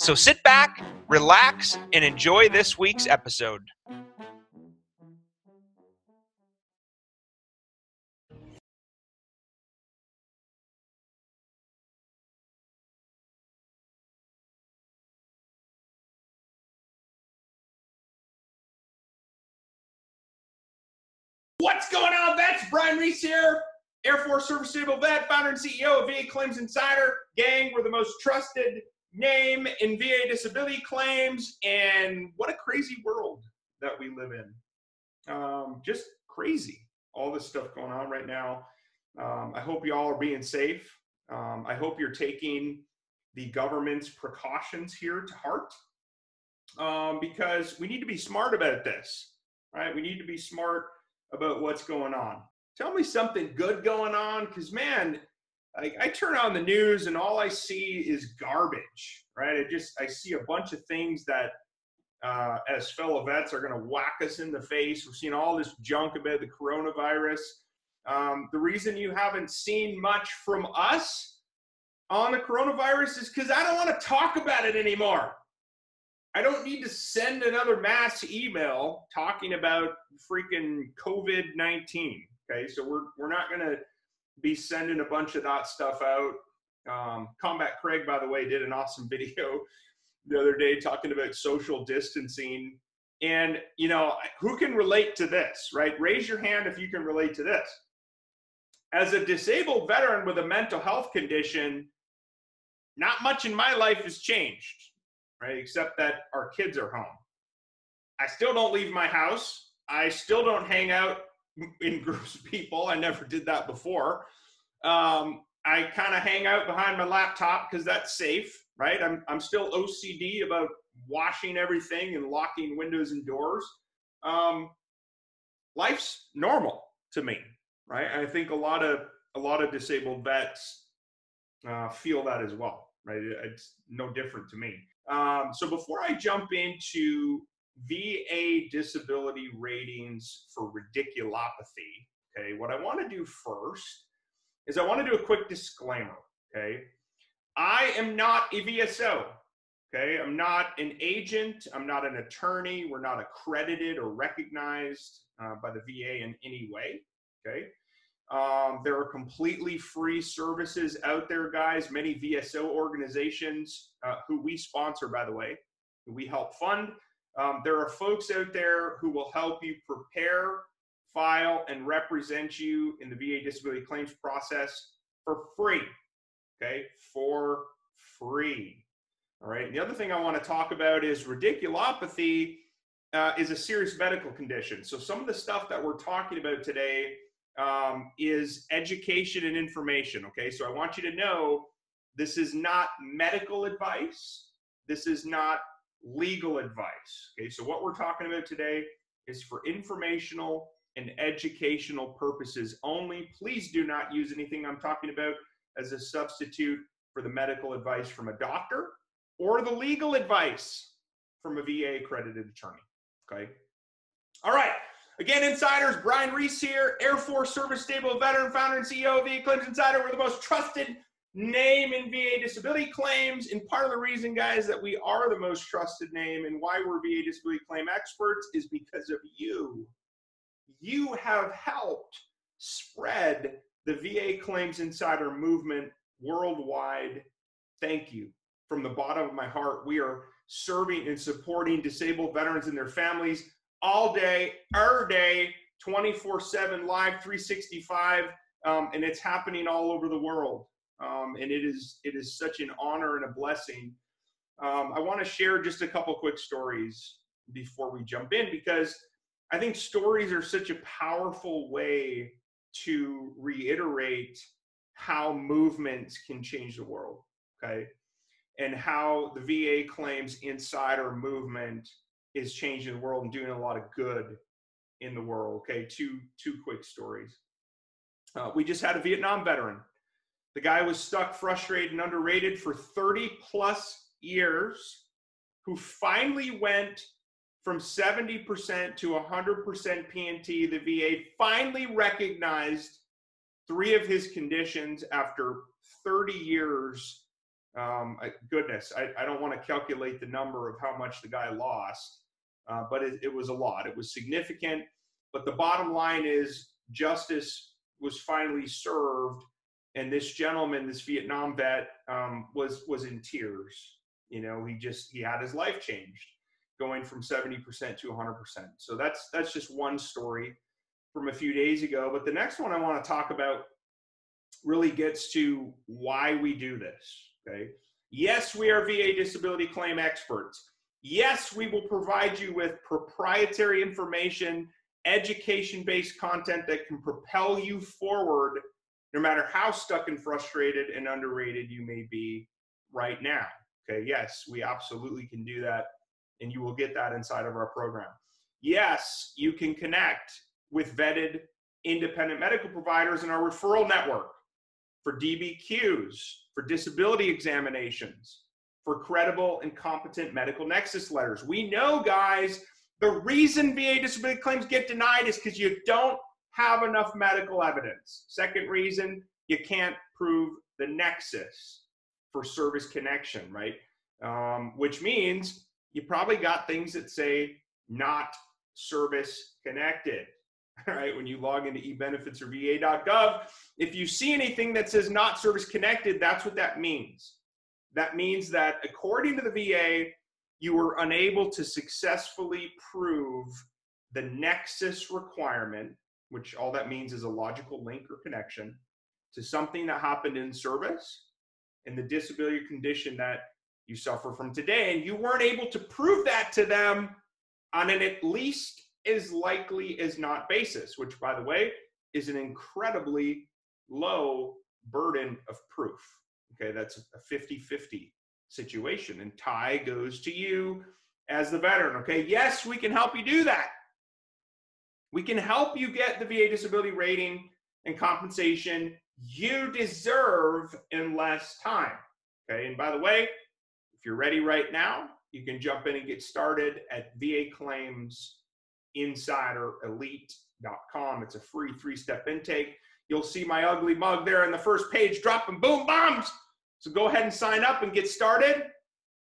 So sit back, relax, and enjoy this week's episode. What's going on, vets? Brian Reese here, Air Force Service Disabled Vet, founder and CEO of VA Claims Insider. Gang, we're the most trusted name in VA disability claims, and what a crazy world that we live in. Um, just crazy, all this stuff going on right now. Um, I hope you all are being safe. Um, I hope you're taking the government's precautions here to heart um, because we need to be smart about this, right? We need to be smart about what's going on. Tell me something good going on because, man, I, I turn on the news and all I see is garbage, right? I just I see a bunch of things that, uh, as fellow vets, are going to whack us in the face. We're seeing all this junk about the coronavirus. Um, the reason you haven't seen much from us on the coronavirus is because I don't want to talk about it anymore. I don't need to send another mass email talking about freaking COVID 19. Okay, so we're, we're not going to be sending a bunch of that stuff out. Um, Combat Craig, by the way, did an awesome video the other day talking about social distancing. And, you know, who can relate to this, right? Raise your hand if you can relate to this. As a disabled veteran with a mental health condition, not much in my life has changed, right? Except that our kids are home. I still don't leave my house. I still don't hang out in groups of people. I never did that before. Um, I kind of hang out behind my laptop because that's safe, right? I'm, I'm still OCD about washing everything and locking windows and doors. Um, life's normal to me, right? I think a lot of a lot of disabled vets uh, feel that as well, right? It's no different to me. Um, so before I jump into VA disability ratings for radiculopathy. Okay, what I want to do first is I want to do a quick disclaimer. Okay, I am not a VSO. Okay, I'm not an agent, I'm not an attorney, we're not accredited or recognized uh, by the VA in any way. Okay, um, there are completely free services out there, guys. Many VSO organizations uh, who we sponsor, by the way, we help fund um, there are folks out there who will help you prepare, file, and represent you in the VA disability claims process for free. Okay, for free. All right. The other thing I want to talk about is radiculopathy uh, is a serious medical condition. So some of the stuff that we're talking about today um, is education and information. Okay. So I want you to know this is not medical advice. This is not legal advice. Okay, so what we're talking about today is for informational and educational purposes only. Please do not use anything I'm talking about as a substitute for the medical advice from a doctor or the legal advice from a VA accredited attorney. Okay. All right. Again, insiders, Brian Reese here, Air Force Service Stable veteran, founder and CEO of the Claims Insider. We're the most trusted name in VA disability claims. And part of the reason, guys, that we are the most trusted name and why we're VA disability claim experts is because of you. You have helped spread the VA Claims Insider movement worldwide. Thank you. From the bottom of my heart, we are serving and supporting disabled veterans and their families all day, every day, 24 7, live 365. Um, and it's happening all over the world um, and it is it is such an honor and a blessing. Um, I want to share just a couple quick stories before we jump in because I think stories are such a powerful way to reiterate how movements can change the world. Okay. and how the VA claims insider movement is changing the world and doing a lot of good in the world. Okay, two two quick stories. Uh, we just had a Vietnam veteran. The guy was stuck, frustrated, and underrated for 30 plus years, who finally went from 70% to 100% P&T. The VA finally recognized three of his conditions after 30 years. Um, goodness, I, I don't want to calculate the number of how much the guy lost, uh, but it, it was a lot. It was significant. But the bottom line is justice was finally served, and this gentleman, this Vietnam vet, um, was was in tears. You know, he just he had his life changed, going from 70% to 100%. So that's that's just one story from a few days ago. But the next one I want to talk about really gets to why we do this. Okay. Yes, we are VA disability claim experts. Yes, we will provide you with proprietary information, education based content that can propel you forward no matter how stuck and frustrated and underrated you may be right now. Okay. Yes, we absolutely can do that. And you will get that inside of our program. Yes, you can connect with vetted independent medical providers in our referral network for DBQs, for disability examinations, for credible and competent medical nexus letters. We know, guys, the reason VA disability claims get denied is because you don't have enough medical evidence. Second reason, you can't prove the nexus for service connection, right? Um, which means you probably got things that say not service connected. right? When you log into ebenefits or va.gov, if you see anything that says not service connected, that's what that means. That means that according to the VA, you were unable to successfully prove the nexus requirement, which all that means is a logical link or connection to something that happened in service and the disability condition that you suffer from today. And you weren't able to prove that to them on an at least as likely as not basis, which, by the way, is an incredibly low burden of proof. Okay, that's a 50 50 situation. And tie goes to you as the veteran. Okay, yes, we can help you do that. We can help you get the VA disability rating and compensation you deserve in less time. Okay, and by the way, if you're ready right now, you can jump in and get started at VA Claims insiderelite.com. It's a free three step intake. You'll see my ugly mug there on the first page dropping boom bombs. So go ahead and sign up and get started,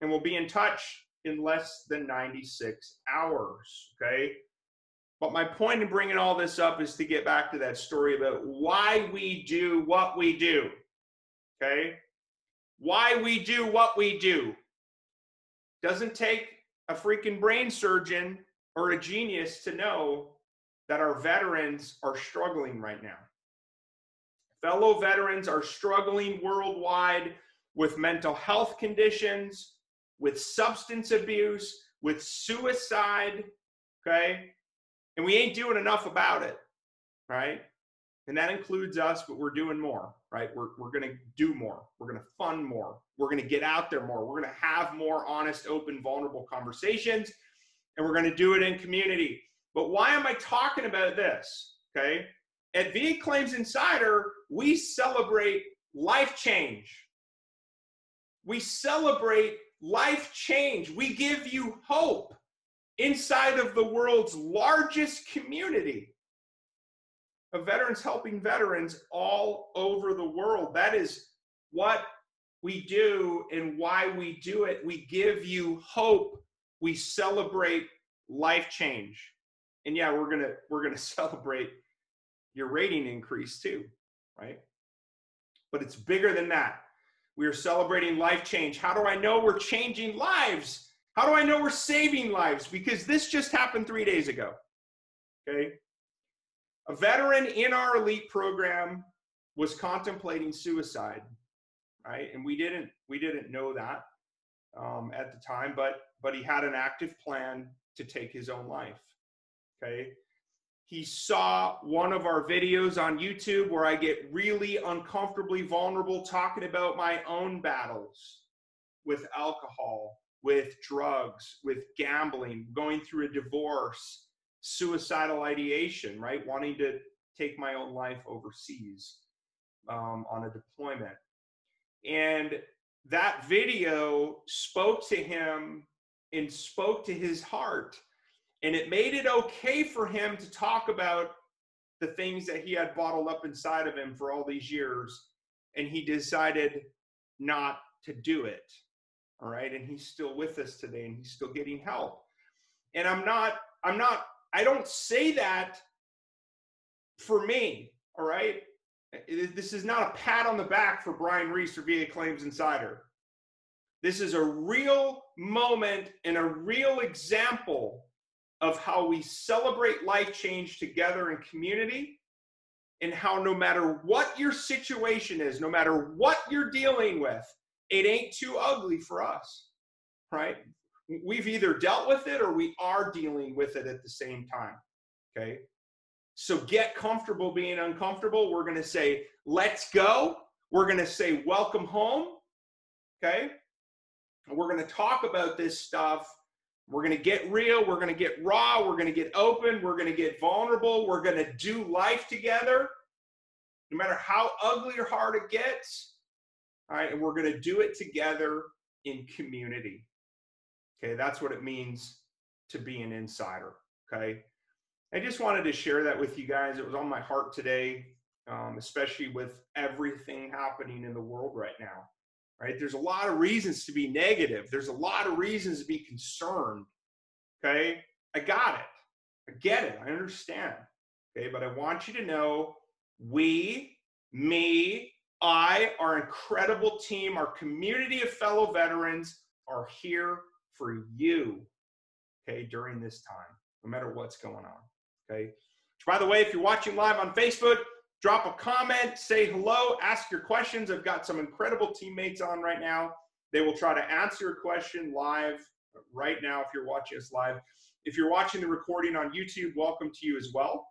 and we'll be in touch in less than 96 hours. Okay. But my point in bringing all this up is to get back to that story about why we do what we do. Okay. Why we do what we do. Doesn't take a freaking brain surgeon or a genius to know that our veterans are struggling right now. Fellow veterans are struggling worldwide with mental health conditions, with substance abuse, with suicide, okay? And we ain't doing enough about it, right? And that includes us, but we're doing more, right? We're, we're going to do more. We're going to fund more. We're going to get out there more. We're going to have more honest, open, vulnerable conversations and we're going to do it in community. But why am I talking about this? Okay. At VA Claims Insider, we celebrate life change. We celebrate life change. We give you hope inside of the world's largest community of veterans helping veterans all over the world. That is what we do and why we do it. We give you hope we celebrate life change. And yeah, we're gonna we're gonna celebrate your rating increase too, right? But it's bigger than that. We are celebrating life change. How do I know we're changing lives? How do I know we're saving lives? Because this just happened three days ago. Okay. A veteran in our elite program was contemplating suicide, right? And we didn't we didn't know that um, at the time, but but he had an active plan to take his own life. Okay. He saw one of our videos on YouTube where I get really uncomfortably vulnerable talking about my own battles. with alcohol, with drugs, with gambling, going through a divorce, suicidal ideation, right? Wanting to take my own life overseas um, on a deployment. And that video spoke to him and spoke to his heart. And it made it okay for him to talk about the things that he had bottled up inside of him for all these years. And he decided not to do it. All right. And he's still with us today and he's still getting help. And I'm not, I'm not, I don't say that for me. All right. This is not a pat on the back for Brian Reese or VA Claims Insider. This is a real moment and a real example of how we celebrate life change together in community and how no matter what your situation is, no matter what you're dealing with, it ain't too ugly for us, right? We've either dealt with it or we are dealing with it at the same time, okay? So get comfortable being uncomfortable. We're going to say, let's go. We're going to say, welcome home. Okay. And we're going to talk about this stuff. We're going to get real. We're going to get raw. We're going to get open. We're going to get vulnerable. We're going to do life together, no matter how ugly or hard it gets. All right. And we're going to do it together in community. Okay. That's what it means to be an insider. Okay. I just wanted to share that with you guys. It was on my heart today, um, especially with everything happening in the world right now. Right? There's a lot of reasons to be negative. There's a lot of reasons to be concerned. Okay, I got it. I get it. I understand. Okay, but I want you to know we, me, I, our incredible team, our community of fellow veterans are here for you. Okay, during this time, no matter what's going on. Okay. Which, by the way, if you're watching live on Facebook, drop a comment, say hello, ask your questions. I've got some incredible teammates on right now. They will try to answer your question live uh, right now if you're watching us live. If you're watching the recording on YouTube, welcome to you as well.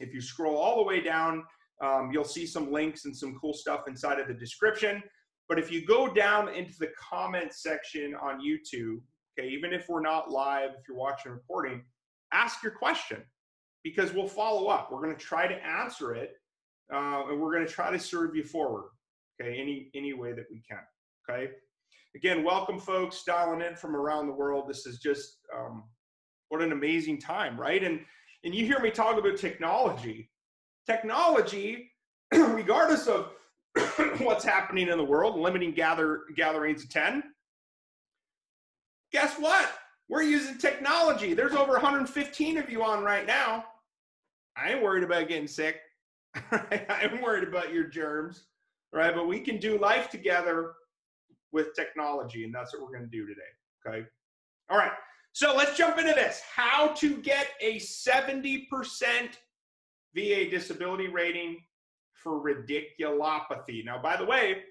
If you scroll all the way down, um, you'll see some links and some cool stuff inside of the description. But if you go down into the comment section on YouTube, okay, even if we're not live, if you're watching recording, ask your question because we'll follow up. We're going to try to answer it, uh, and we're going to try to serve you forward, okay, any any way that we can, okay. Again, welcome folks dialing in from around the world. This is just um, what an amazing time, right? And and you hear me talk about technology. Technology, regardless of what's happening in the world, limiting gather gatherings to ten. Guess what? We're using technology. There's over 115 of you on right now. I ain't worried about getting sick. I'm worried about your germs, right? But we can do life together with technology, and that's what we're going to do today. Okay. All right. So let's jump into this. How to get a 70% VA disability rating for radiculopathy. Now, by the way,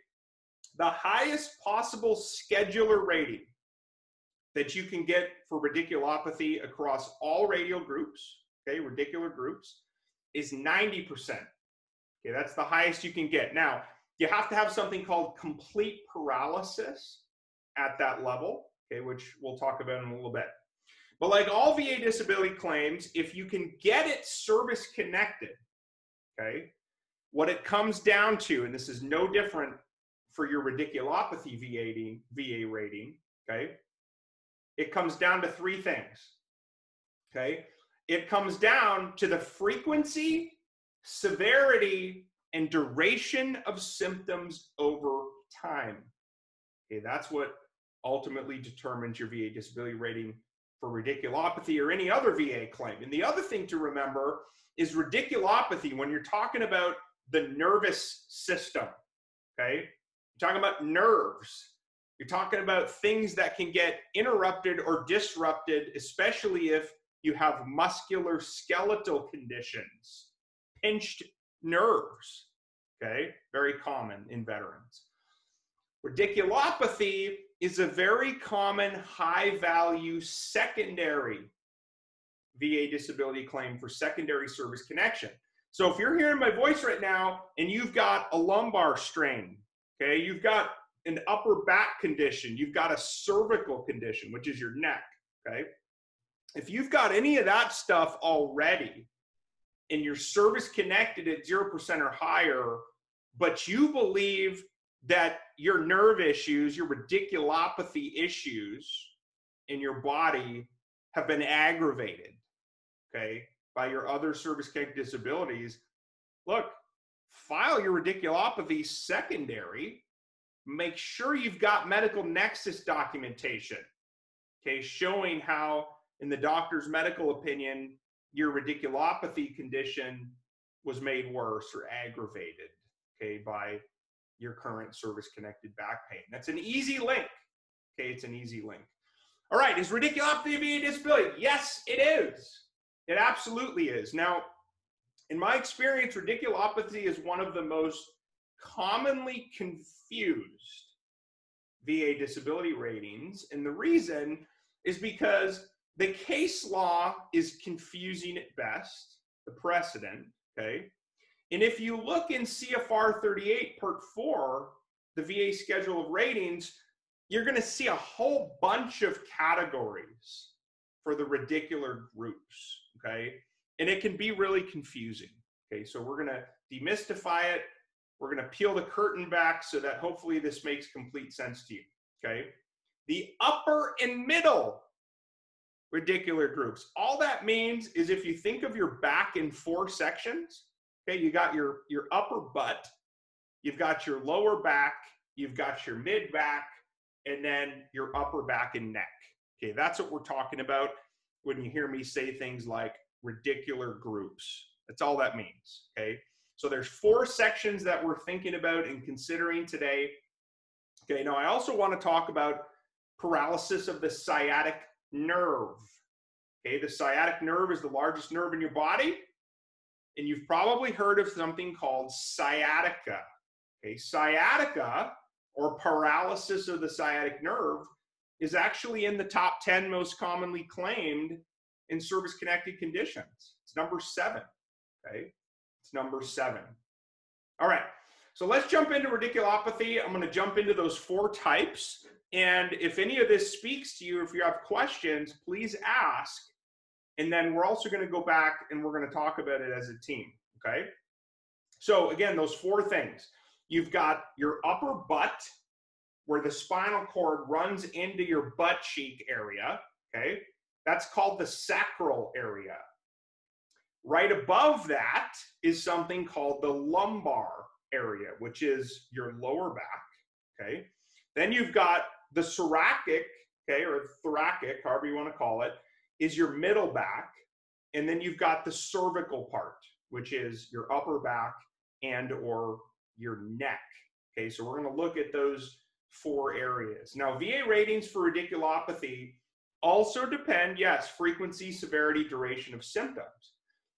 the highest possible schedular rating that you can get for radiculopathy across all radial groups okay, radicular groups, is 90%. Okay, that's the highest you can get. Now, you have to have something called complete paralysis at that level, okay, which we'll talk about in a little bit. But like all VA disability claims, if you can get it service connected, okay, what it comes down to, and this is no different for your radiculopathy VA, VA rating, okay, it comes down to three things, okay? It comes down to the frequency, severity, and duration of symptoms over time. Okay, that's what ultimately determines your VA disability rating for radiculopathy or any other VA claim. And the other thing to remember is radiculopathy when you're talking about the nervous system. Okay, you're talking about nerves. You're talking about things that can get interrupted or disrupted, especially if you have muscular skeletal conditions, pinched nerves, okay? Very common in veterans. Radiculopathy is a very common high value secondary VA disability claim for secondary service connection. So if you're hearing my voice right now and you've got a lumbar strain, okay, you've got an upper back condition, you've got a cervical condition, which is your neck, okay? If you've got any of that stuff already and you're service connected at 0% or higher, but you believe that your nerve issues, your radiculopathy issues in your body have been aggravated, okay, by your other service connected disabilities, look, file your radiculopathy secondary. Make sure you've got medical nexus documentation, okay, showing how, in the doctor's medical opinion, your radiculopathy condition was made worse or aggravated, okay, by your current service connected back pain. That's an easy link. Okay, it's an easy link. All right, is radiculopathy a disability? Yes, it is. It absolutely is. Now, in my experience, radiculopathy is one of the most commonly confused VA disability ratings. And the reason is because the case law is confusing at best, the precedent, okay? And if you look in CFR 38, Part 4, the VA schedule of ratings, you're going to see a whole bunch of categories for the radicular groups. Okay. And it can be really confusing. Okay. So we're going to demystify it. We're going to peel the curtain back so that hopefully this makes complete sense to you. Okay. The upper and middle radicular groups. All that means is if you think of your back in four sections, Okay, you got your, your upper butt, you've got your lower back, you've got your mid back, and then your upper back and neck. Okay, that's what we're talking about when you hear me say things like radicular groups. That's all that means. Okay, so there's four sections that we're thinking about and considering today. Okay, now I also want to talk about paralysis of the sciatic nerve. Okay, the sciatic nerve is the largest nerve in your body and you've probably heard of something called sciatica. Okay, sciatica or paralysis of the sciatic nerve is actually in the top 10 most commonly claimed in service connected conditions. It's number seven. Okay, it's number seven. All right, so let's jump into radiculopathy. I'm going to jump into those four types. And if any of this speaks to you, if you have questions, please ask and then we're also going to go back and we're going to talk about it as a team. Okay. So, again, those four things you've got your upper butt, where the spinal cord runs into your butt cheek area. Okay. That's called the sacral area. Right above that is something called the lumbar area, which is your lower back. Okay. Then you've got the thoracic, okay, or thoracic, however you want to call it, is your middle back, and then you've got the cervical part, which is your upper back and or your neck. Okay, so we're going to look at those four areas. Now, VA ratings for radiculopathy also depend, yes, frequency, severity, duration of symptoms.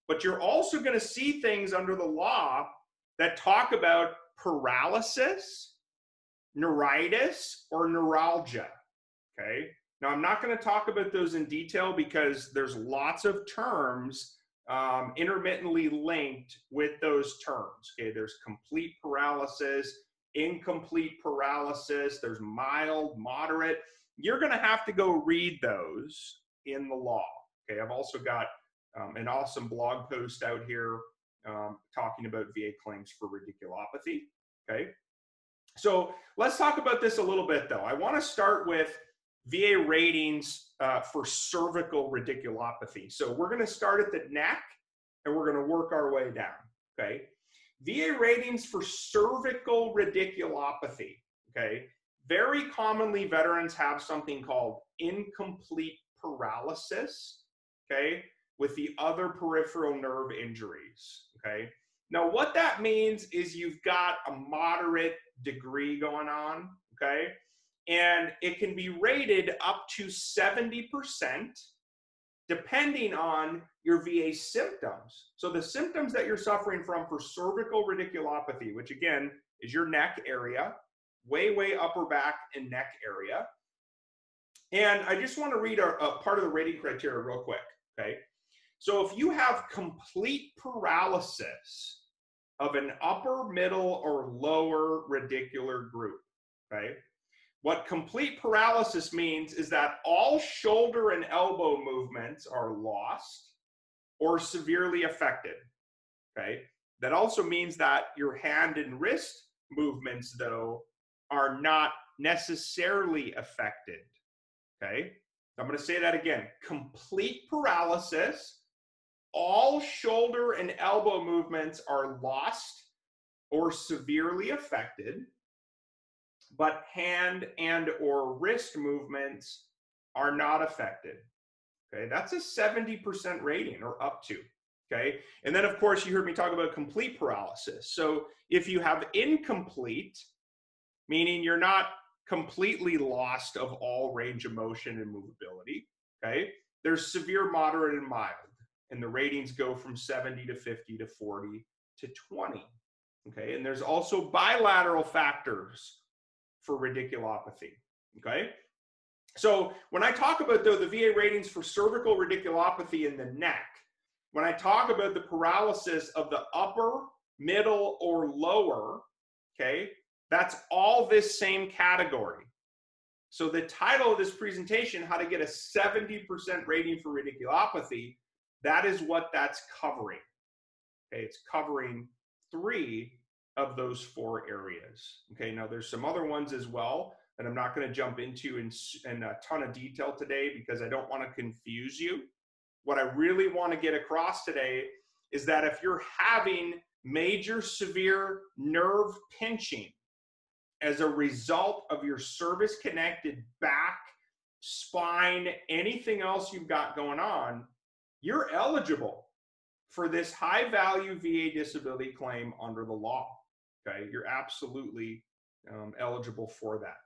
But you're also going to see things under the law that talk about paralysis, neuritis, or neuralgia. Okay, now, I'm not going to talk about those in detail because there's lots of terms um, intermittently linked with those terms. Okay, there's complete paralysis, incomplete paralysis, there's mild, moderate. You're going to have to go read those in the law. Okay, I've also got um, an awesome blog post out here um, talking about VA claims for radiculopathy. Okay, so let's talk about this a little bit though. I want to start with VA ratings uh, for cervical radiculopathy. So we're going to start at the neck and we're going to work our way down. Okay. VA ratings for cervical radiculopathy. Okay. Very commonly, veterans have something called incomplete paralysis. Okay. With the other peripheral nerve injuries. Okay. Now, what that means is you've got a moderate degree going on. Okay and it can be rated up to 70% depending on your VA symptoms. So the symptoms that you're suffering from for cervical radiculopathy, which again is your neck area, way, way upper back and neck area. And I just want to read a, a part of the rating criteria real quick, okay? So if you have complete paralysis of an upper, middle, or lower radicular group, Okay. What complete paralysis means is that all shoulder and elbow movements are lost or severely affected. Okay. That also means that your hand and wrist movements, though, are not necessarily affected. Okay. I'm going to say that again complete paralysis, all shoulder and elbow movements are lost or severely affected, but hand and or wrist movements are not affected. Okay, that's a 70% rating or up to. Okay, and then of course you heard me talk about complete paralysis. So if you have incomplete, meaning you're not completely lost of all range of motion and movability. Okay. There's severe, moderate, and mild. And the ratings go from 70 to 50 to 40 to 20. Okay. And there's also bilateral factors for radiculopathy. Okay. So when I talk about though the VA ratings for cervical radiculopathy in the neck, when I talk about the paralysis of the upper, middle, or lower, okay, that's all this same category. So the title of this presentation, how to get a 70% rating for radiculopathy, that is what that's covering. Okay, it's covering three of those four areas. Okay, now there's some other ones as well that I'm not going to jump into in, in a ton of detail today because I don't want to confuse you. What I really want to get across today is that if you're having major severe nerve pinching, as a result of your service connected back, spine, anything else you've got going on, you're eligible for this high value VA disability claim under the law. Okay, you're absolutely um, eligible for that.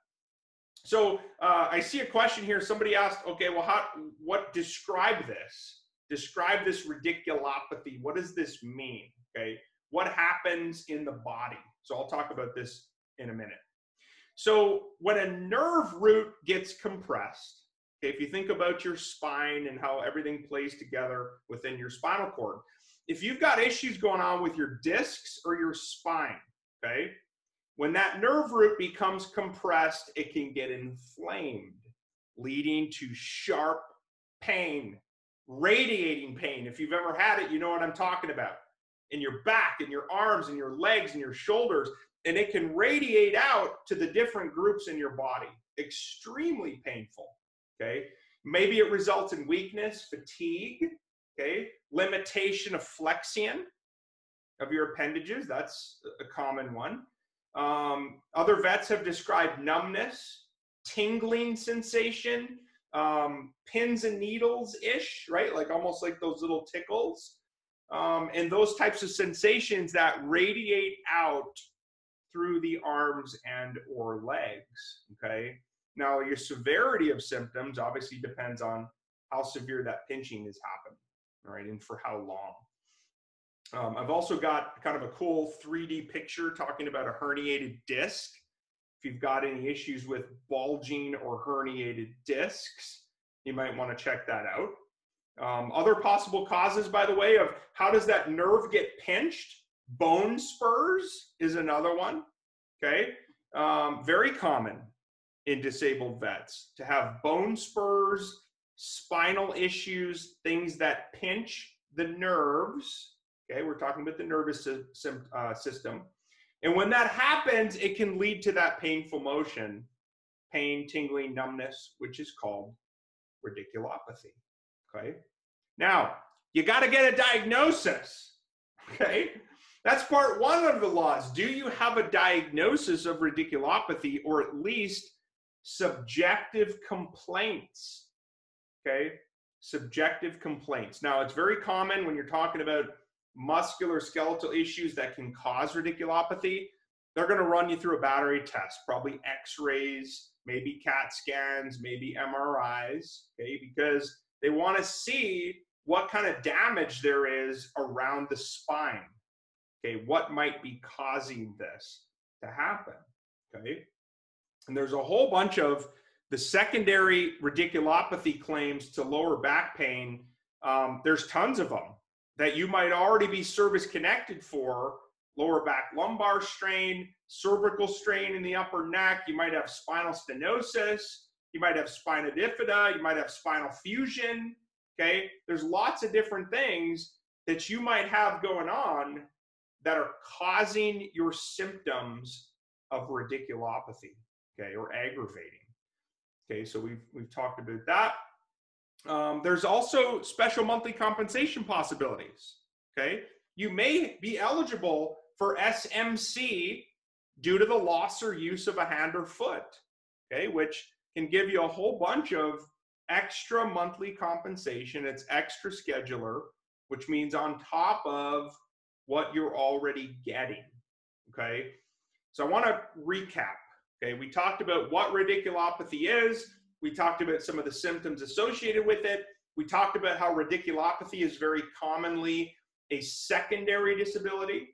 So uh, I see a question here. Somebody asked, okay, well, how, what describe this? Describe this radiculopathy. What does this mean? Okay, what happens in the body? So I'll talk about this in a minute. So when a nerve root gets compressed, okay, if you think about your spine and how everything plays together within your spinal cord, if you've got issues going on with your discs or your spine, okay, when that nerve root becomes compressed, it can get inflamed, leading to sharp pain, radiating pain. If you've ever had it, you know what I'm talking about. In your back, in your arms, in your legs, in your shoulders, and it can radiate out to the different groups in your body. Extremely painful. Okay. Maybe it results in weakness, fatigue, okay, limitation of flexion of your appendages. That's a common one. Um, other vets have described numbness, tingling sensation, um, pins and needles ish, right? Like almost like those little tickles. Um, and those types of sensations that radiate out through the arms and or legs, okay? Now, your severity of symptoms obviously depends on how severe that pinching is happening, right and for how long. Um, I've also got kind of a cool 3D picture talking about a herniated disc. If you've got any issues with bulging or herniated discs, you might want to check that out. Um, other possible causes, by the way, of how does that nerve get pinched? Bone spurs is another one. Okay. Um, very common in disabled vets to have bone spurs, spinal issues, things that pinch the nerves. Okay. We're talking about the nervous uh, system. And when that happens, it can lead to that painful motion, pain, tingling, numbness, which is called radiculopathy. Okay. Now, you got to get a diagnosis. Okay. That's part one of the laws. Do you have a diagnosis of radiculopathy or at least subjective complaints? Okay, subjective complaints. Now, it's very common when you're talking about muscular skeletal issues that can cause radiculopathy. They're going to run you through a battery test, probably x rays, maybe CAT scans, maybe MRIs, okay, because they want to see what kind of damage there is around the spine Okay, what might be causing this to happen? Okay, and there's a whole bunch of the secondary radiculopathy claims to lower back pain. Um, there's tons of them that you might already be service connected for lower back lumbar strain, cervical strain in the upper neck. You might have spinal stenosis. You might have spina bifida. You might have spinal fusion. Okay. There's lots of different things that you might have going on that are causing your symptoms of radiculopathy. Okay. Or aggravating. Okay. So we've, we've talked about that. Um, there's also special monthly compensation possibilities. Okay. You may be eligible for SMC due to the loss or use of a hand or foot, okay, which can give you a whole bunch of extra monthly compensation. It's extra schedular, which means on top of what you're already getting, okay? So I want to recap, okay? We talked about what radiculopathy is. We talked about some of the symptoms associated with it. We talked about how radiculopathy is very commonly a secondary disability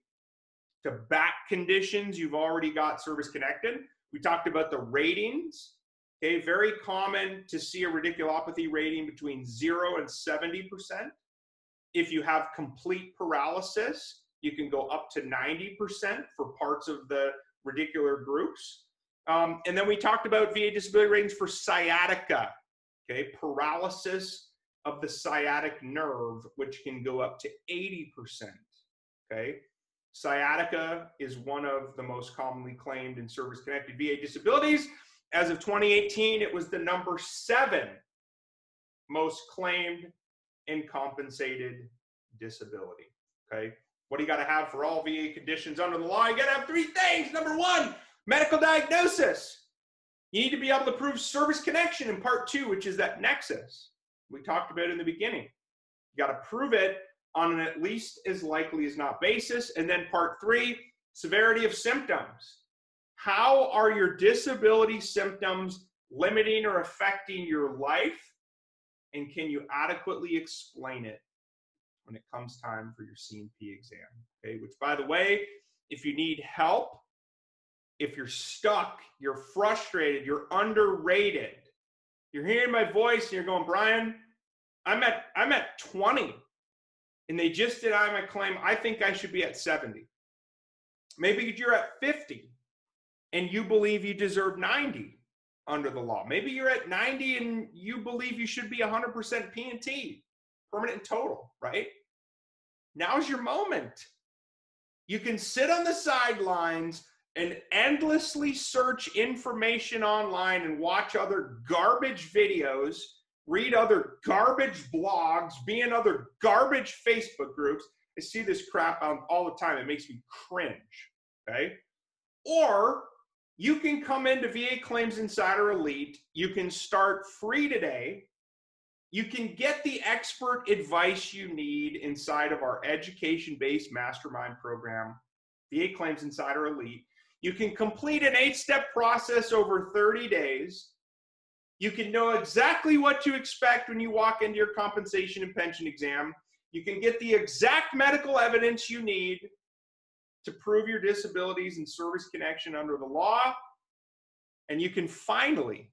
to back conditions, you've already got service connected. We talked about the ratings. Okay, very common to see a radiculopathy rating between 0 and 70%. If you have complete paralysis, you can go up to 90% for parts of the radicular groups. Um, and then we talked about VA disability ratings for sciatica, okay, paralysis of the sciatic nerve, which can go up to 80%, okay. Sciatica is one of the most commonly claimed and service connected VA disabilities. As of 2018, it was the number seven most claimed and compensated disability. Okay. What do you got to have for all VA conditions under the law? You got to have three things. Number one, medical diagnosis. You need to be able to prove service connection in part two, which is that nexus we talked about in the beginning. You got to prove it on an at least as likely as not basis. And then part three, severity of symptoms. How are your disability symptoms limiting or affecting your life? And can you adequately explain it when it comes time for your C&P exam? Okay, which by the way, if you need help, if you're stuck, you're frustrated, you're underrated, you're hearing my voice and you're going, Brian, I'm at I'm at 20 and they just deny my claim, I think I should be at 70. Maybe you're at 50 and you believe you deserve 90 under the law. Maybe you're at 90 and you believe you should be 100% P&T, permanent and total, right? Now's your moment. You can sit on the sidelines and endlessly search information online and watch other garbage videos read other garbage blogs, be in other garbage Facebook groups. I see this crap all the time. It makes me cringe. Okay. Or you can come into VA Claims Insider Elite. You can start free today. You can get the expert advice you need inside of our education based mastermind program, VA Claims Insider Elite. You can complete an eight step process over 30 days. You can know exactly what to expect when you walk into your compensation and pension exam. You can get the exact medical evidence you need to prove your disabilities and service connection under the law. And you can finally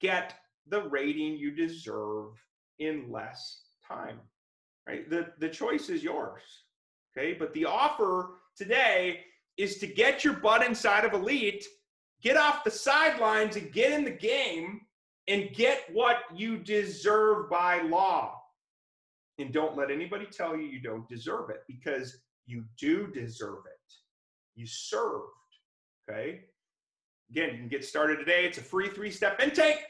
get the rating you deserve in less time. Right? The, the choice is yours. Okay. But the offer today is to get your butt inside of Elite, get off the sidelines and get in the game and get what you deserve by law. And don't let anybody tell you you don't deserve it because you do deserve it. You served. Okay. Again, you can get started today. It's a free three step intake.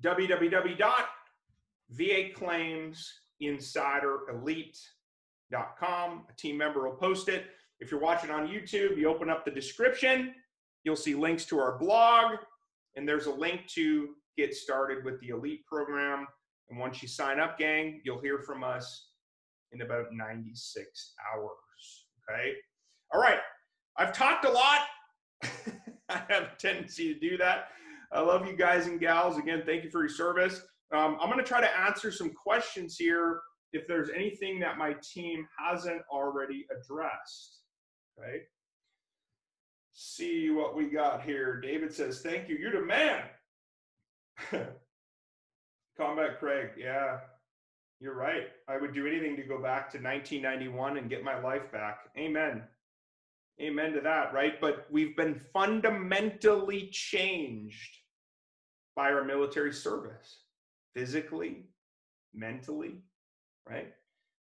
www.vaclaimsinsiderelite.com. A team member will post it. If you're watching on YouTube, you open up the description, you'll see links to our blog, and there's a link to get started with the elite program. And once you sign up, gang, you'll hear from us in about 96 hours. Okay. All right. I've talked a lot. I have a tendency to do that. I love you guys and gals. Again, thank you for your service. Um, I'm going to try to answer some questions here if there's anything that my team hasn't already addressed. Okay see what we got here. David says, Thank you. You're the man. Combat Craig, yeah. You're right. I would do anything to go back to 1991 and get my life back. Amen. Amen to that, right? But we've been fundamentally changed by our military service, physically, mentally, right?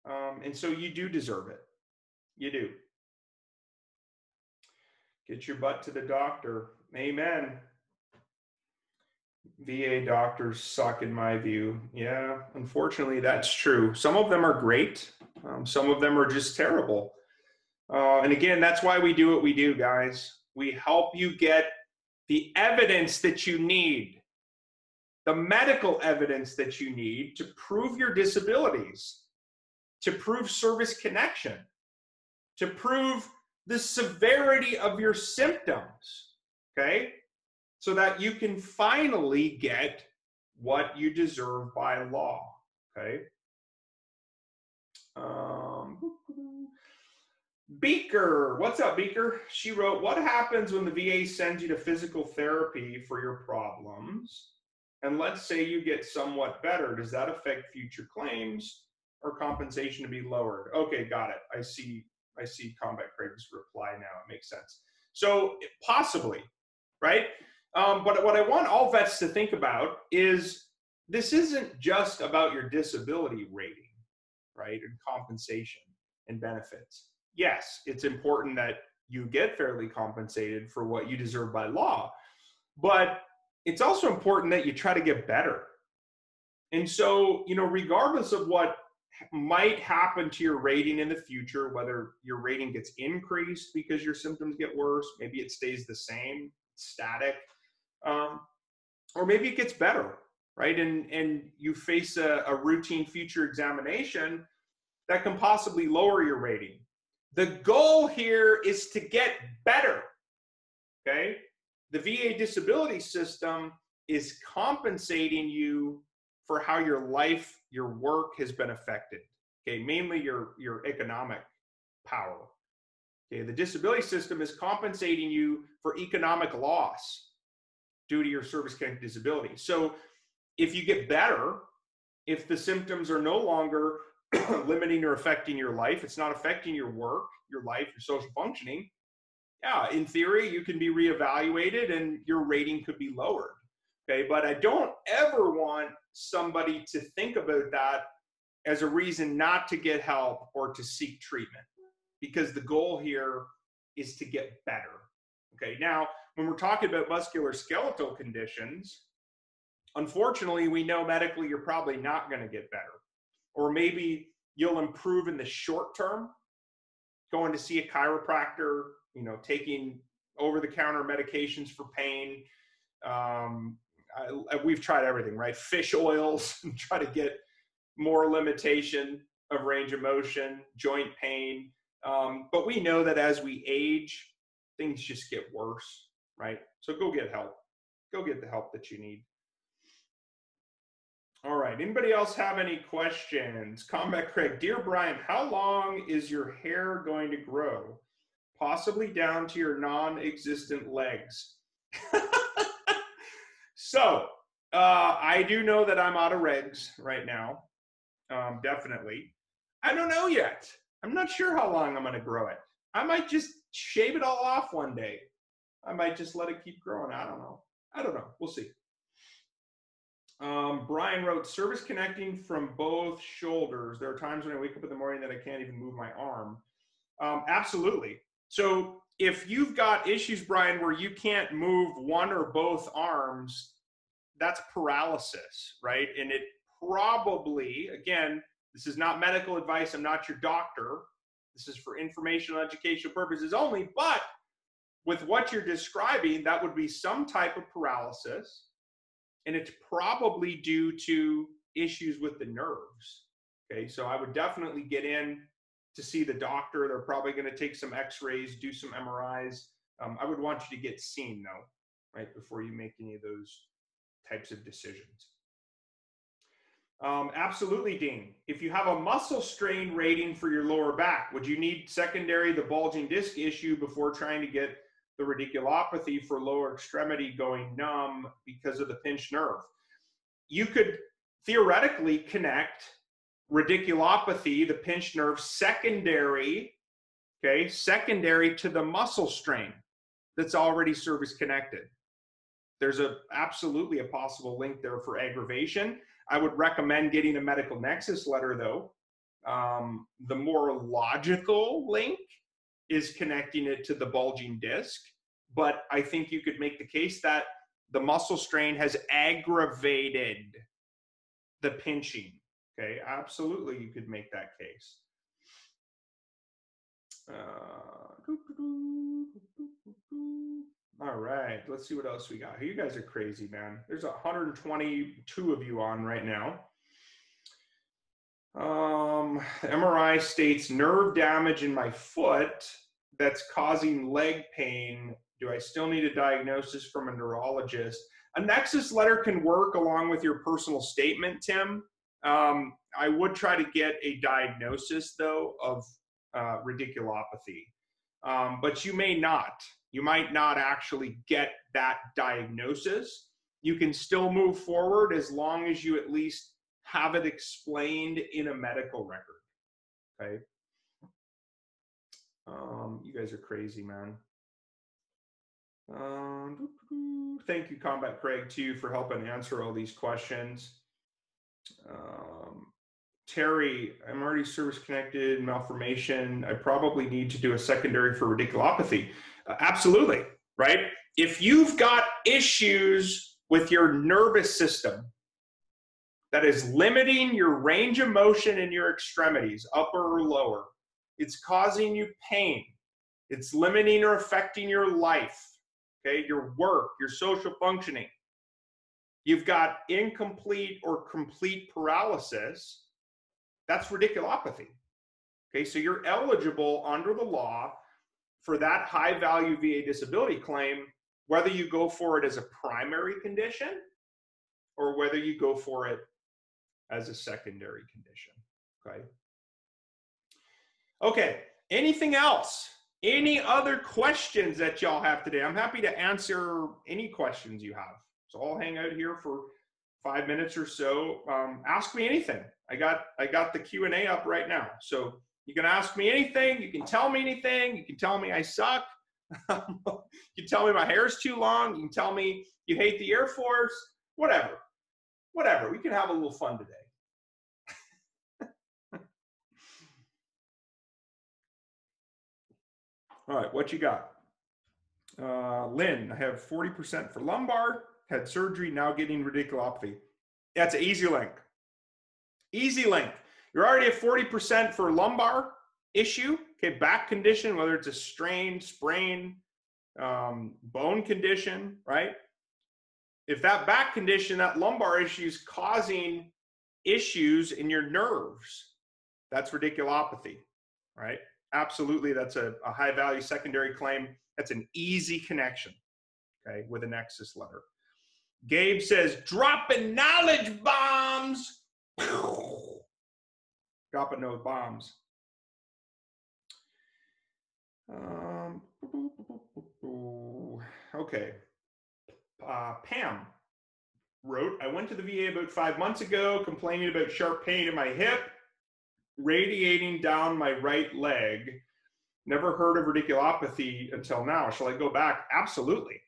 Um, and so you do deserve it. You do. Get your butt to the doctor. Amen. VA doctors suck in my view. Yeah, unfortunately, that's true. Some of them are great, um, some of them are just terrible. Uh, and again, that's why we do what we do, guys. We help you get the evidence that you need, the medical evidence that you need to prove your disabilities, to prove service connection, to prove the severity of your symptoms. Okay? so that you can finally get what you deserve by law. Okay. Um, Beaker, what's up, Beaker? She wrote, What happens when the VA sends you to physical therapy for your problems? And let's say you get somewhat better. Does that affect future claims or compensation to be lowered? Okay, got it. I see. I see Combat Craig's reply now. It makes sense. So possibly, right? Um, but what I want all vets to think about is this isn't just about your disability rating, right, and compensation and benefits. Yes, it's important that you get fairly compensated for what you deserve by law, but it's also important that you try to get better. And so, you know, regardless of what might happen to your rating in the future, whether your rating gets increased because your symptoms get worse, maybe it stays the same, static um, or maybe it gets better, right? And and you face a, a routine future examination that can possibly lower your rating. The goal here is to get better. Okay, the VA disability system is compensating you for how your life, your work has been affected. Okay, mainly your your economic power. Okay, the disability system is compensating you for economic loss due to your service connected disability. So if you get better, if the symptoms are no longer limiting or affecting your life, it's not affecting your work, your life, your social functioning, yeah, in theory, you can be reevaluated and your rating could be lowered. Okay, but I don't ever want somebody to think about that as a reason not to get help or to seek treatment because the goal here is to get better. Okay, now when we're talking about musculoskeletal conditions, unfortunately, we know medically you're probably not going to get better. Or maybe you'll improve in the short term, going to see a chiropractor, you know, taking over the counter medications for pain. Um, I, we've tried everything, right? Fish oils, try to get more limitation of range of motion, joint pain. Um, but we know that as we age, things just get worse right? So go get help. Go get the help that you need. All right. Anybody else have any questions? Combat Craig, dear Brian, how long is your hair going to grow? Possibly down to your non-existent legs. so uh, I do know that I'm out of regs right now. Um, definitely. I don't know yet. I'm not sure how long I'm going to grow it. I might just shave it all off one day. I might just let it keep growing. I don't know. I don't know. We'll see. Um, Brian wrote, service connecting from both shoulders. There are times when I wake up in the morning that I can't even move my arm. Um, absolutely. So if you've got issues, Brian, where you can't move one or both arms, that's paralysis, right? And it probably, again, this is not medical advice. I'm not your doctor. This is for informational educational purposes only, but with what you're describing, that would be some type of paralysis, and it's probably due to issues with the nerves. Okay, so I would definitely get in to see the doctor. They're probably going to take some x rays, do some MRIs. Um, I would want you to get seen though, right, before you make any of those types of decisions. Um, absolutely, Dean. If you have a muscle strain rating for your lower back, would you need secondary the bulging disc issue before trying to get the radiculopathy for lower extremity going numb because of the pinched nerve. You could theoretically connect radiculopathy, the pinched nerve, secondary, okay, secondary to the muscle strain that's already service connected. There's a absolutely a possible link there for aggravation. I would recommend getting a medical nexus letter though. Um, the more logical link is connecting it to the bulging disc, but I think you could make the case that the muscle strain has aggravated the pinching. Okay, absolutely, you could make that case. Uh, all right, let's see what else we got. You guys are crazy, man. There's 122 of you on right now. Um, MRI states nerve damage in my foot that's causing leg pain. Do I still need a diagnosis from a neurologist? A nexus letter can work along with your personal statement, Tim. Um, I would try to get a diagnosis, though, of uh, radiculopathy, um, but you may not you might not actually get that diagnosis. You can still move forward as long as you at least have it explained in a medical record. Okay. Um, you guys are crazy, man. Um, thank you, Combat Craig, too, for helping answer all these questions. Um, Terry, I'm already service connected, malformation. I probably need to do a secondary for radiculopathy. Uh, absolutely, right? If you've got issues with your nervous system that is limiting your range of motion in your extremities, upper or lower, it's causing you pain, it's limiting or affecting your life, okay, your work, your social functioning. You've got incomplete or complete paralysis. That's radiculopathy. Okay, so you're eligible under the law for that high value VA disability claim, whether you go for it as a primary condition or whether you go for it as a secondary condition. Okay. Okay. Anything else? Any other questions that y'all have today? I'm happy to answer any questions you have. So I'll hang out here for five minutes or so. Um, ask me anything. I got I got the Q and A up right now. So you can ask me anything. You can tell me anything. You can tell me I suck. you can tell me my hair is too long. You can tell me you hate the Air Force. Whatever. Whatever. We can have a little fun today. All right, what you got? Uh, Lynn, I have 40% for lumbar, had surgery, now getting radiculopathy. That's an easy link. Easy link. You're already at 40% for lumbar issue, okay, back condition, whether it's a strain, sprain, um, bone condition, right? If that back condition, that lumbar issue is causing issues in your nerves, that's radiculopathy, right? Absolutely, that's a, a high value secondary claim. That's an easy connection, okay, with a nexus letter. Gabe says, dropping knowledge bombs. dropping those bombs. Um, okay. Uh, Pam wrote, I went to the VA about five months ago complaining about sharp pain in my hip, radiating down my right leg. Never heard of radiculopathy until now. Shall I go back? Absolutely.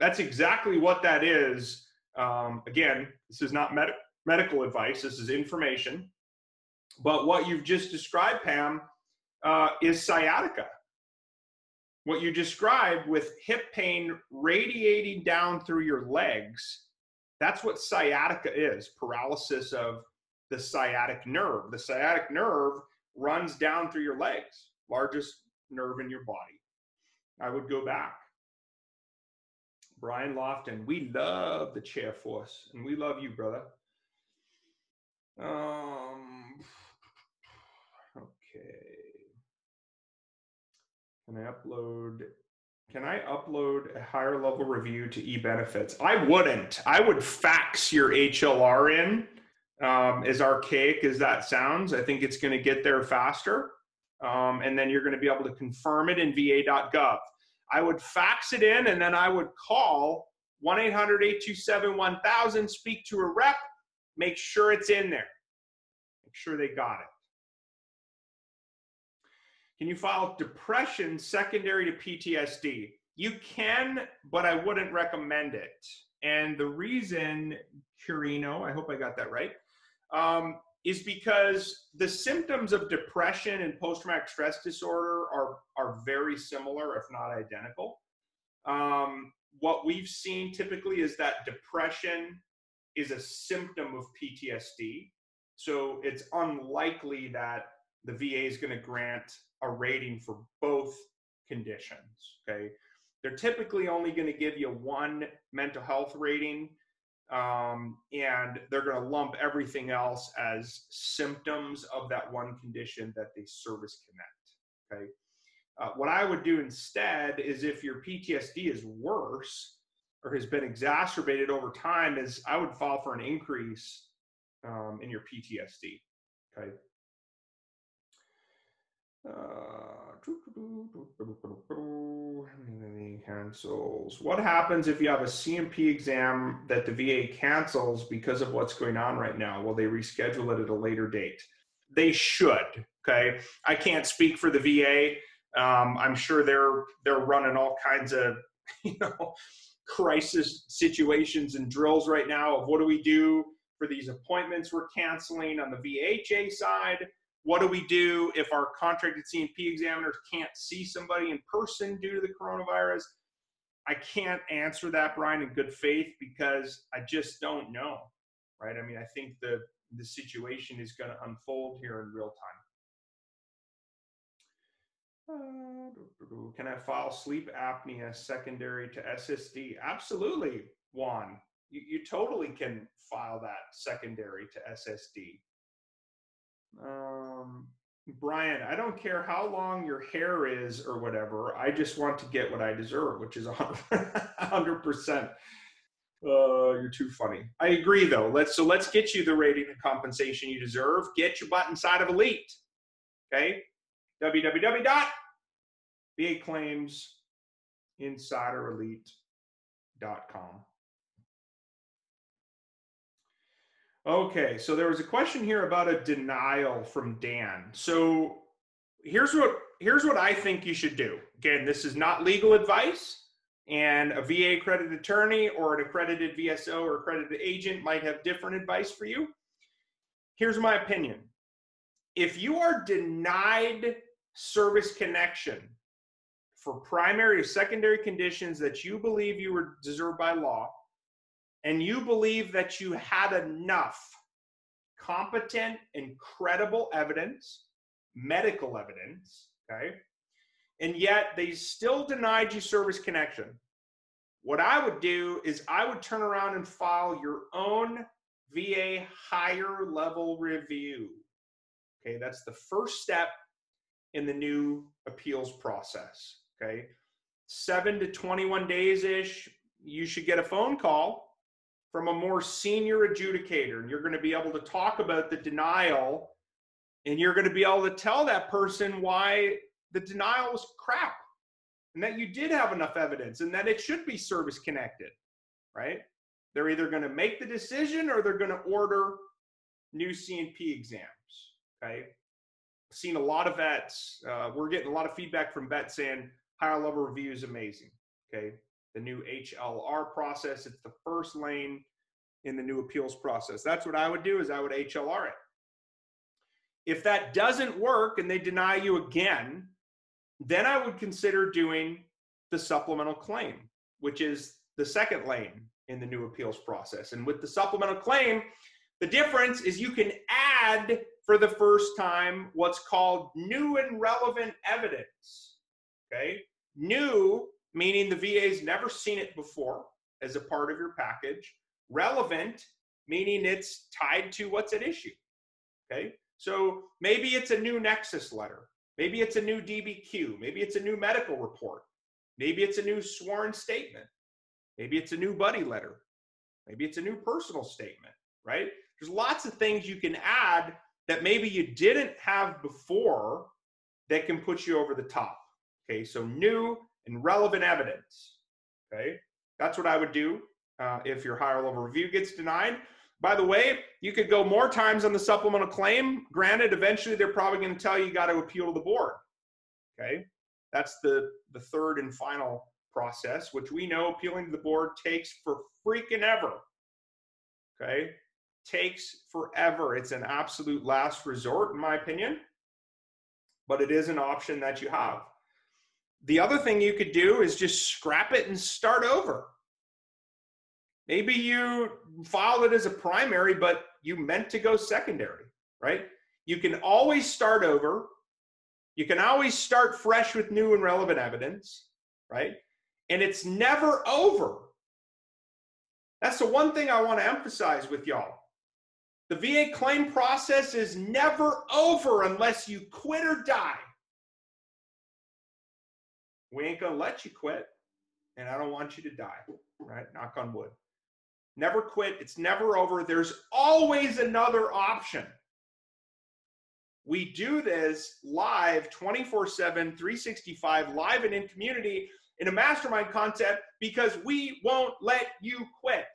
That's exactly what that is. Um, again, this is not med- medical advice, this is information. But what you've just described, Pam, uh, is sciatica. What you described with hip pain radiating down through your legs, that's what sciatica is paralysis of the sciatic nerve. The sciatic nerve runs down through your legs, largest nerve in your body. I would go back. Brian Lofton, we love the chair force and we love you, brother. Um, okay. Can I upload? Can I upload a higher level review to eBenefits? I wouldn't. I would fax your HLR in. Um, as archaic as that sounds, I think it's going to get there faster. Um, and then you're going to be able to confirm it in va.gov. I would fax it in and then I would call 1 800 827 1000, speak to a rep, make sure it's in there. Make sure they got it. Can you file depression secondary to PTSD? You can, but I wouldn't recommend it. And the reason, Curino, I hope I got that right, um, is because the symptoms of depression and post-traumatic stress disorder are, are very similar, if not identical. Um, what we've seen typically is that depression is a symptom of PTSD. So it's unlikely that the VA is going to grant a rating for both conditions. Okay. They're typically only going to give you one mental health rating, um, and they're going to lump everything else as symptoms of that one condition that they service connect. Okay. Uh, what I would do instead is if your PTSD is worse or has been exacerbated over time, is I would file for an increase um, in your PTSD. Okay. Uh, cancels. What happens if you have a C&P exam that the VA cancels because of what's going on right now? Will they reschedule it at a later date? They should. Okay, I can't speak for the VA. Um, I'm sure they're they're running all kinds of you know crisis situations and drills right now of what do we do for these appointments we're canceling on the VHA side what do we do if our contracted C&P examiners can't see somebody in person due to the coronavirus? I can't answer that, Brian, in good faith because I just don't know, right? I mean, I think the the situation is going to unfold here in real time. Uh, can I file sleep apnea secondary to SSD? Absolutely, Juan. You, you totally can file that secondary to SSD. Um, Brian, I don't care how long your hair is or whatever. I just want to get what I deserve, which is 100%. Uh, you're too funny. I agree, though. Let's so let's get you the rating and compensation you deserve. Get your butt inside of Elite. Okay, www.vaclaimsinsiderelite.com. Okay, so there was a question here about a denial from Dan. So here's what here's what I think you should do. Again, this is not legal advice, and a VA accredited attorney or an accredited VSO or accredited agent might have different advice for you. Here's my opinion. If you are denied service connection for primary or secondary conditions that you believe you were deserved by law, and you believe that you had enough competent and credible evidence, medical evidence, okay, and yet they still denied you service connection, what I would do is I would turn around and file your own VA higher level review. Okay, that's the first step in the new appeals process. Okay, seven to 21 days ish, you should get a phone call from a more senior adjudicator and you're going to be able to talk about the denial and you're going to be able to tell that person why the denial was crap and that you did have enough evidence and that it should be service connected right? They're either going to make the decision or they're going to order new C&P exams okay? Seen a lot of vets uh, we're getting a lot of feedback from vets saying higher level review is amazing okay the new HLR process. It's the first lane in the new appeals process. That's what I would do is I would HLR it. If that doesn't work and they deny you again, then I would consider doing the supplemental claim, which is the second lane in the new appeals process. And with the supplemental claim, the difference is you can add for the first time what's called new and relevant evidence. Okay? New meaning the VA's never seen it before as a part of your package. Relevant, meaning it's tied to what's at issue. Okay, so maybe it's a new Nexus letter. Maybe it's a new DBQ. Maybe it's a new medical report. Maybe it's a new sworn statement. Maybe it's a new buddy letter. Maybe it's a new personal statement, right? There's lots of things you can add that maybe you didn't have before that can put you over the top. Okay, so new and relevant evidence. Okay, that's what I would do uh, if your higher level review gets denied. By the way, you could go more times on the supplemental claim. Granted, eventually they're probably going to tell you you got to appeal to the board. Okay, that's the the third and final process, which we know appealing to the board takes for freaking ever. Okay, takes forever. It's an absolute last resort, in my opinion, but it is an option that you have. The other thing you could do is just scrap it and start over. Maybe you filed it as a primary, but you meant to go secondary, right? You can always start over. You can always start fresh with new and relevant evidence, right? And it's never over. That's the one thing I want to emphasize with y'all. The VA claim process is never over unless you quit or die. We ain't going to let you quit, and I don't want you to die, right? Knock on wood. Never quit. It's never over. There's always another option. We do this live 24 7, 365, live and in community in a mastermind concept because we won't let you quit.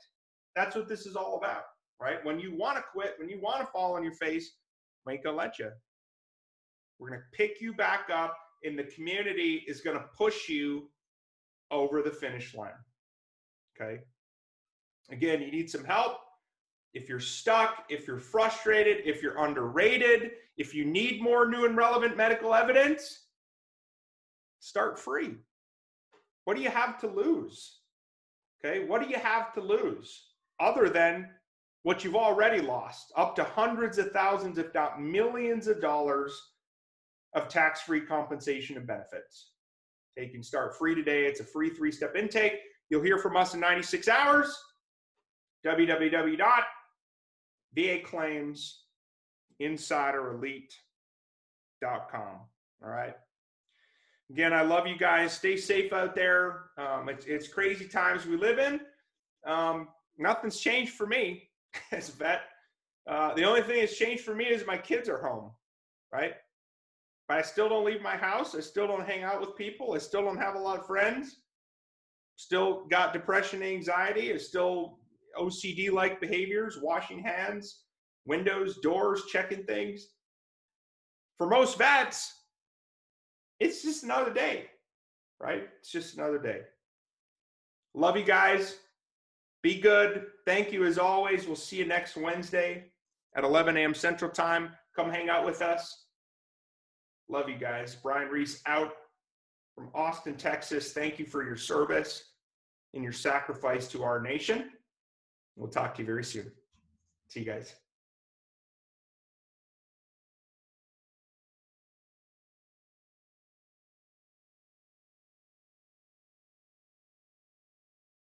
That's what this is all about right? When you want to quit, when you want to fall on your face, we ain't gonna let you. We're gonna pick you back up, and the community is gonna push you over the finish line. Okay. Again, you need some help. If you're stuck, if you're frustrated, if you're underrated, if you need more new and relevant medical evidence, start free. What do you have to lose? Okay, what do you have to lose other than what you've already lost up to hundreds of thousands, if not millions of dollars of tax free compensation and benefits. You can start free today. It's a free three step intake. You'll hear from us in 96 hours. www.vaclaimsinsiderelite.com. All right. Again, I love you guys. Stay safe out there. Um, it's, it's crazy times we live in. Um, nothing's changed for me. as a vet. Uh, the only thing that's changed for me is my kids are home, right? But I still don't leave my house. I still don't hang out with people. I still don't have a lot of friends. Still got depression, anxiety. I still OCD like behaviors, washing hands, windows, doors, checking things. For most vets, it's just another day, right? It's just another day. Love you guys. Be good. Thank you as always. We'll see you next Wednesday at 11 a.m. Central Time. Come hang out with us. Love you guys. Brian Reese out from Austin, Texas. Thank you for your service and your sacrifice to our nation. We'll talk to you very soon. See you guys.